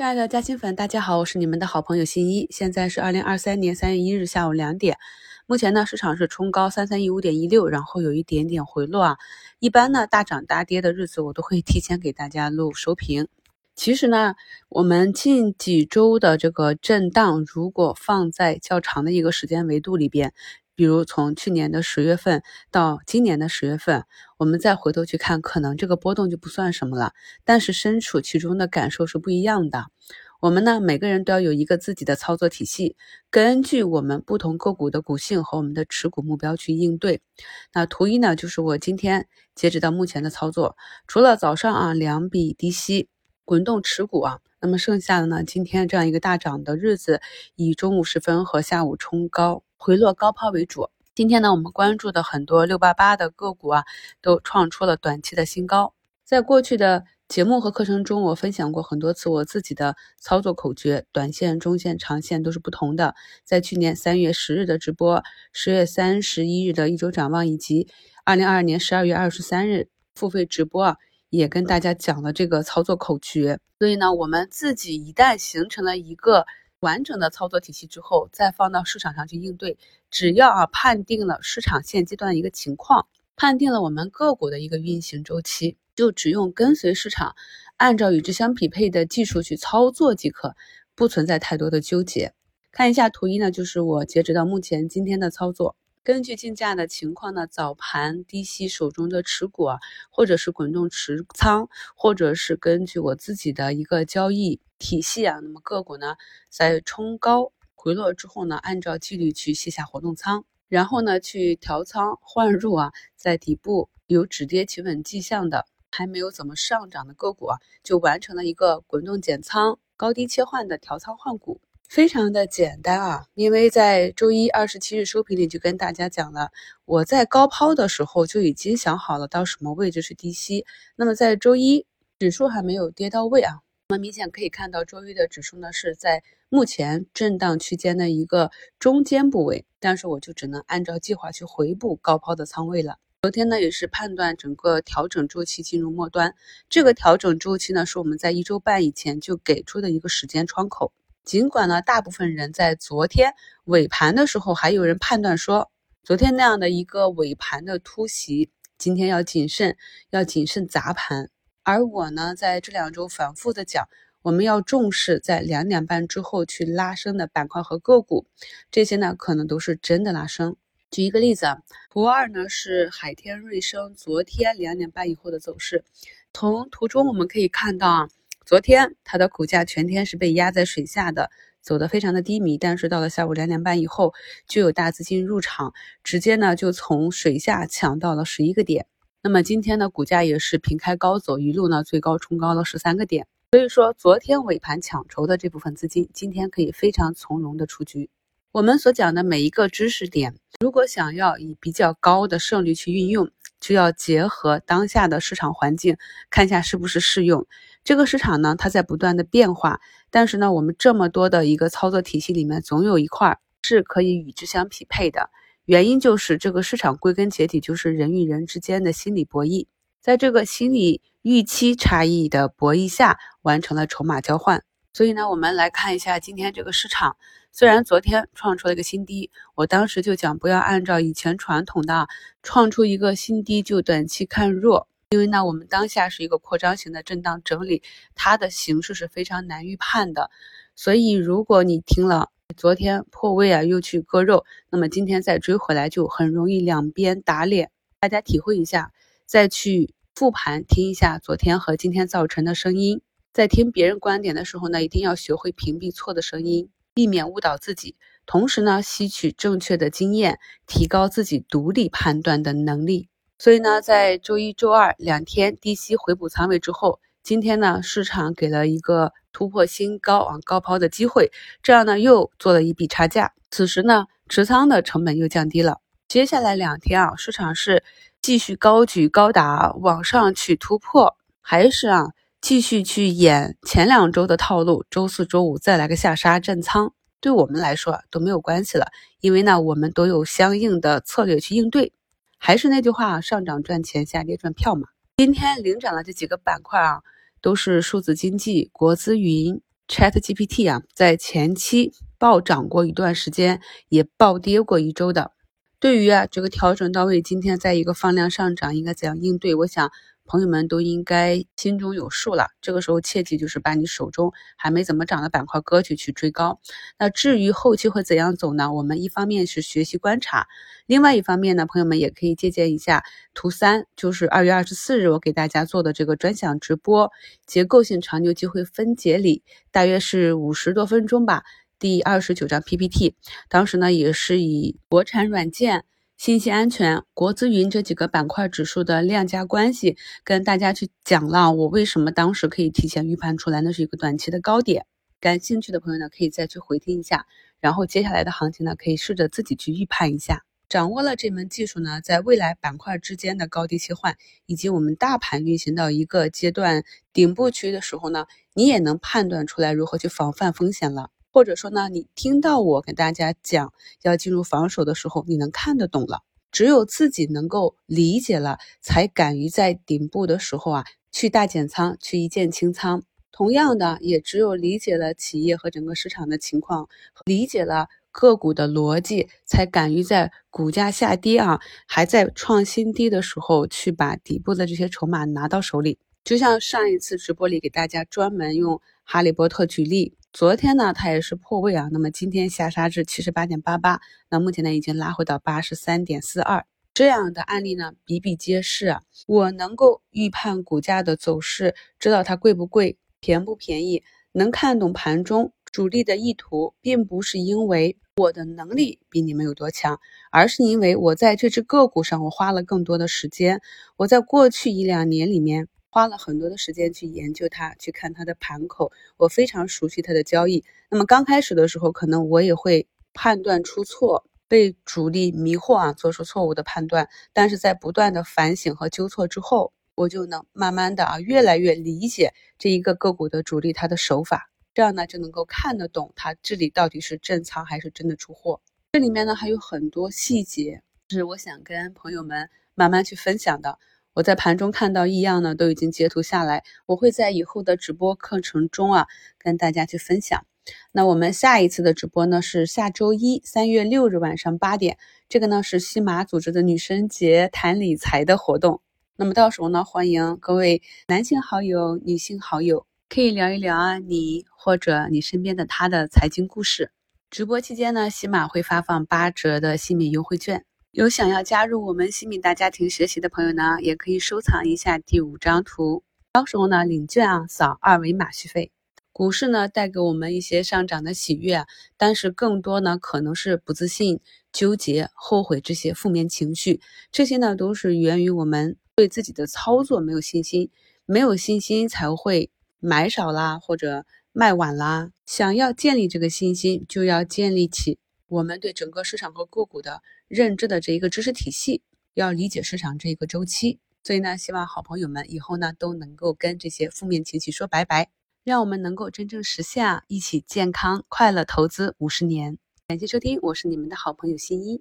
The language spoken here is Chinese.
亲爱的嘉兴粉，大家好，我是你们的好朋友新一。现在是二零二三年三月一日下午两点，目前呢市场是冲高三三一五点一六，然后有一点点回落啊。一般呢大涨大跌的日子，我都会提前给大家录收评。其实呢，我们近几周的这个震荡，如果放在较长的一个时间维度里边。比如从去年的十月份到今年的十月份，我们再回头去看，可能这个波动就不算什么了。但是身处其中的感受是不一样的。我们呢，每个人都要有一个自己的操作体系，根据我们不同个股的股性和我们的持股目标去应对。那图一呢，就是我今天截止到目前的操作，除了早上啊两笔低吸滚动持股啊，那么剩下的呢，今天这样一个大涨的日子，以中午时分和下午冲高。回落高抛为主。今天呢，我们关注的很多六八八的个股啊，都创出了短期的新高。在过去的节目和课程中，我分享过很多次我自己的操作口诀，短线、中线、长线都是不同的。在去年三月十日的直播，十月三十一日的一周展望，以及二零二二年十二月二十三日付费直播啊，也跟大家讲了这个操作口诀。所以呢，我们自己一旦形成了一个。完整的操作体系之后，再放到市场上去应对。只要啊判定了市场现阶段的一个情况，判定了我们个股的一个运行周期，就只用跟随市场，按照与之相匹配的技术去操作即可，不存在太多的纠结。看一下图一呢，就是我截止到目前今天的操作。根据竞价的情况呢，早盘低吸手中的持股啊，或者是滚动持仓，或者是根据我自己的一个交易。体系啊，那么个股呢，在冲高回落之后呢，按照纪律去卸下活动仓，然后呢去调仓换入啊，在底部有止跌企稳迹象的，还没有怎么上涨的个股啊，就完成了一个滚动减仓、高低切换的调仓换股，非常的简单啊。因为在周一二十七日收评里就跟大家讲了，我在高抛的时候就已经想好了到什么位置是低吸，那么在周一指数还没有跌到位啊。我们明显可以看到，周一的指数呢是在目前震荡区间的一个中间部位，但是我就只能按照计划去回补高抛的仓位了。昨天呢也是判断整个调整周期进入末端，这个调整周期呢是我们在一周半以前就给出的一个时间窗口。尽管呢大部分人在昨天尾盘的时候，还有人判断说，昨天那样的一个尾盘的突袭，今天要谨慎，要谨慎砸盘。而我呢，在这两周反复的讲，我们要重视在两点半之后去拉升的板块和个股，这些呢可能都是真的拉升。举一个例子啊，图二呢是海天瑞声昨天两点半以后的走势，从图中我们可以看到啊，昨天它的股价全天是被压在水下的，走得非常的低迷，但是到了下午两点半以后，就有大资金入场，直接呢就从水下抢到了十一个点。那么今天呢，股价也是平开高走，一路呢最高冲高了十三个点。所以说，昨天尾盘抢筹的这部分资金，今天可以非常从容的出局。我们所讲的每一个知识点，如果想要以比较高的胜率去运用，就要结合当下的市场环境，看一下是不是适用。这个市场呢，它在不断的变化，但是呢，我们这么多的一个操作体系里面，总有一块是可以与之相匹配的。原因就是这个市场归根结底就是人与人之间的心理博弈，在这个心理预期差异的博弈下，完成了筹码交换。所以呢，我们来看一下今天这个市场，虽然昨天创出了一个新低，我当时就讲不要按照以前传统的创出一个新低就短期看弱，因为呢，我们当下是一个扩张型的震荡整理，它的形式是非常难预判的。所以如果你听了，昨天破位啊，又去割肉，那么今天再追回来就很容易两边打脸。大家体会一下，再去复盘听一下昨天和今天造成的声音，在听别人观点的时候呢，一定要学会屏蔽错的声音，避免误导自己。同时呢，吸取正确的经验，提高自己独立判断的能力。所以呢，在周一周二两天低吸回补仓位之后，今天呢，市场给了一个。突破新高啊，高抛的机会，这样呢又做了一笔差价。此时呢，持仓的成本又降低了。接下来两天啊，市场是继续高举高打往上去突破，还是啊继续去演前两周的套路？周四周五再来个下杀震仓，对我们来说都没有关系了，因为呢我们都有相应的策略去应对。还是那句话，上涨赚钱，下跌赚票嘛。今天领涨的这几个板块啊。都是数字经济、国资云、Chat GPT 啊，在前期暴涨过一段时间，也暴跌过一周的。对于啊这个调整到位，今天在一个放量上涨，应该怎样应对？我想。朋友们都应该心中有数了，这个时候切记就是把你手中还没怎么涨的板块割去去追高。那至于后期会怎样走呢？我们一方面是学习观察，另外一方面呢，朋友们也可以借鉴一下图三，就是二月二十四日我给大家做的这个专享直播结构性长牛机会分解里，大约是五十多分钟吧，第二十九张 PPT，当时呢也是以国产软件。信息安全、国资云这几个板块指数的量价关系，跟大家去讲了我为什么当时可以提前预判出来，那是一个短期的高点。感兴趣的朋友呢，可以再去回听一下。然后接下来的行情呢，可以试着自己去预判一下。掌握了这门技术呢，在未来板块之间的高低切换，以及我们大盘运行到一个阶段顶部区域的时候呢，你也能判断出来如何去防范风险了。或者说呢，你听到我跟大家讲要进入防守的时候，你能看得懂了。只有自己能够理解了，才敢于在顶部的时候啊，去大减仓，去一键清仓。同样的，也只有理解了企业和整个市场的情况，理解了个股的逻辑，才敢于在股价下跌啊，还在创新低的时候，去把底部的这些筹码拿到手里。就像上一次直播里给大家专门用哈利波特举例。昨天呢，它也是破位啊，那么今天下杀至七十八点八八，那目前呢已经拉回到八十三点四二，这样的案例呢比比皆是啊。我能够预判股价的走势，知道它贵不贵，便不便宜，能看懂盘中主力的意图，并不是因为我的能力比你们有多强，而是因为我在这只个股上我花了更多的时间，我在过去一两年里面。花了很多的时间去研究它，去看它的盘口，我非常熟悉它的交易。那么刚开始的时候，可能我也会判断出错，被主力迷惑啊，做出错误的判断。但是在不断的反省和纠错之后，我就能慢慢的啊，越来越理解这一个个股的主力他的手法，这样呢就能够看得懂它这里到底是正仓还是真的出货。这里面呢还有很多细节，是我想跟朋友们慢慢去分享的。我在盘中看到异样呢，都已经截图下来，我会在以后的直播课程中啊跟大家去分享。那我们下一次的直播呢是下周一三月六日晚上八点，这个呢是西马组织的女生节谈理财的活动。那么到时候呢，欢迎各位男性好友、女性好友可以聊一聊啊你或者你身边的他的财经故事。直播期间呢，西马会发放八折的新米优惠券。有想要加入我们西米大家庭学习的朋友呢，也可以收藏一下第五张图，到时候呢领券啊，扫二维码续费。股市呢带给我们一些上涨的喜悦，但是更多呢可能是不自信、纠结、后悔这些负面情绪，这些呢都是源于我们对自己的操作没有信心，没有信心才会买少啦或者卖晚啦。想要建立这个信心，就要建立起。我们对整个市场和个股的认知的这一个知识体系，要理解市场这一个周期。所以呢，希望好朋友们以后呢都能够跟这些负面情绪说拜拜，让我们能够真正实现啊一起健康快乐投资五十年。感谢收听，我是你们的好朋友新一。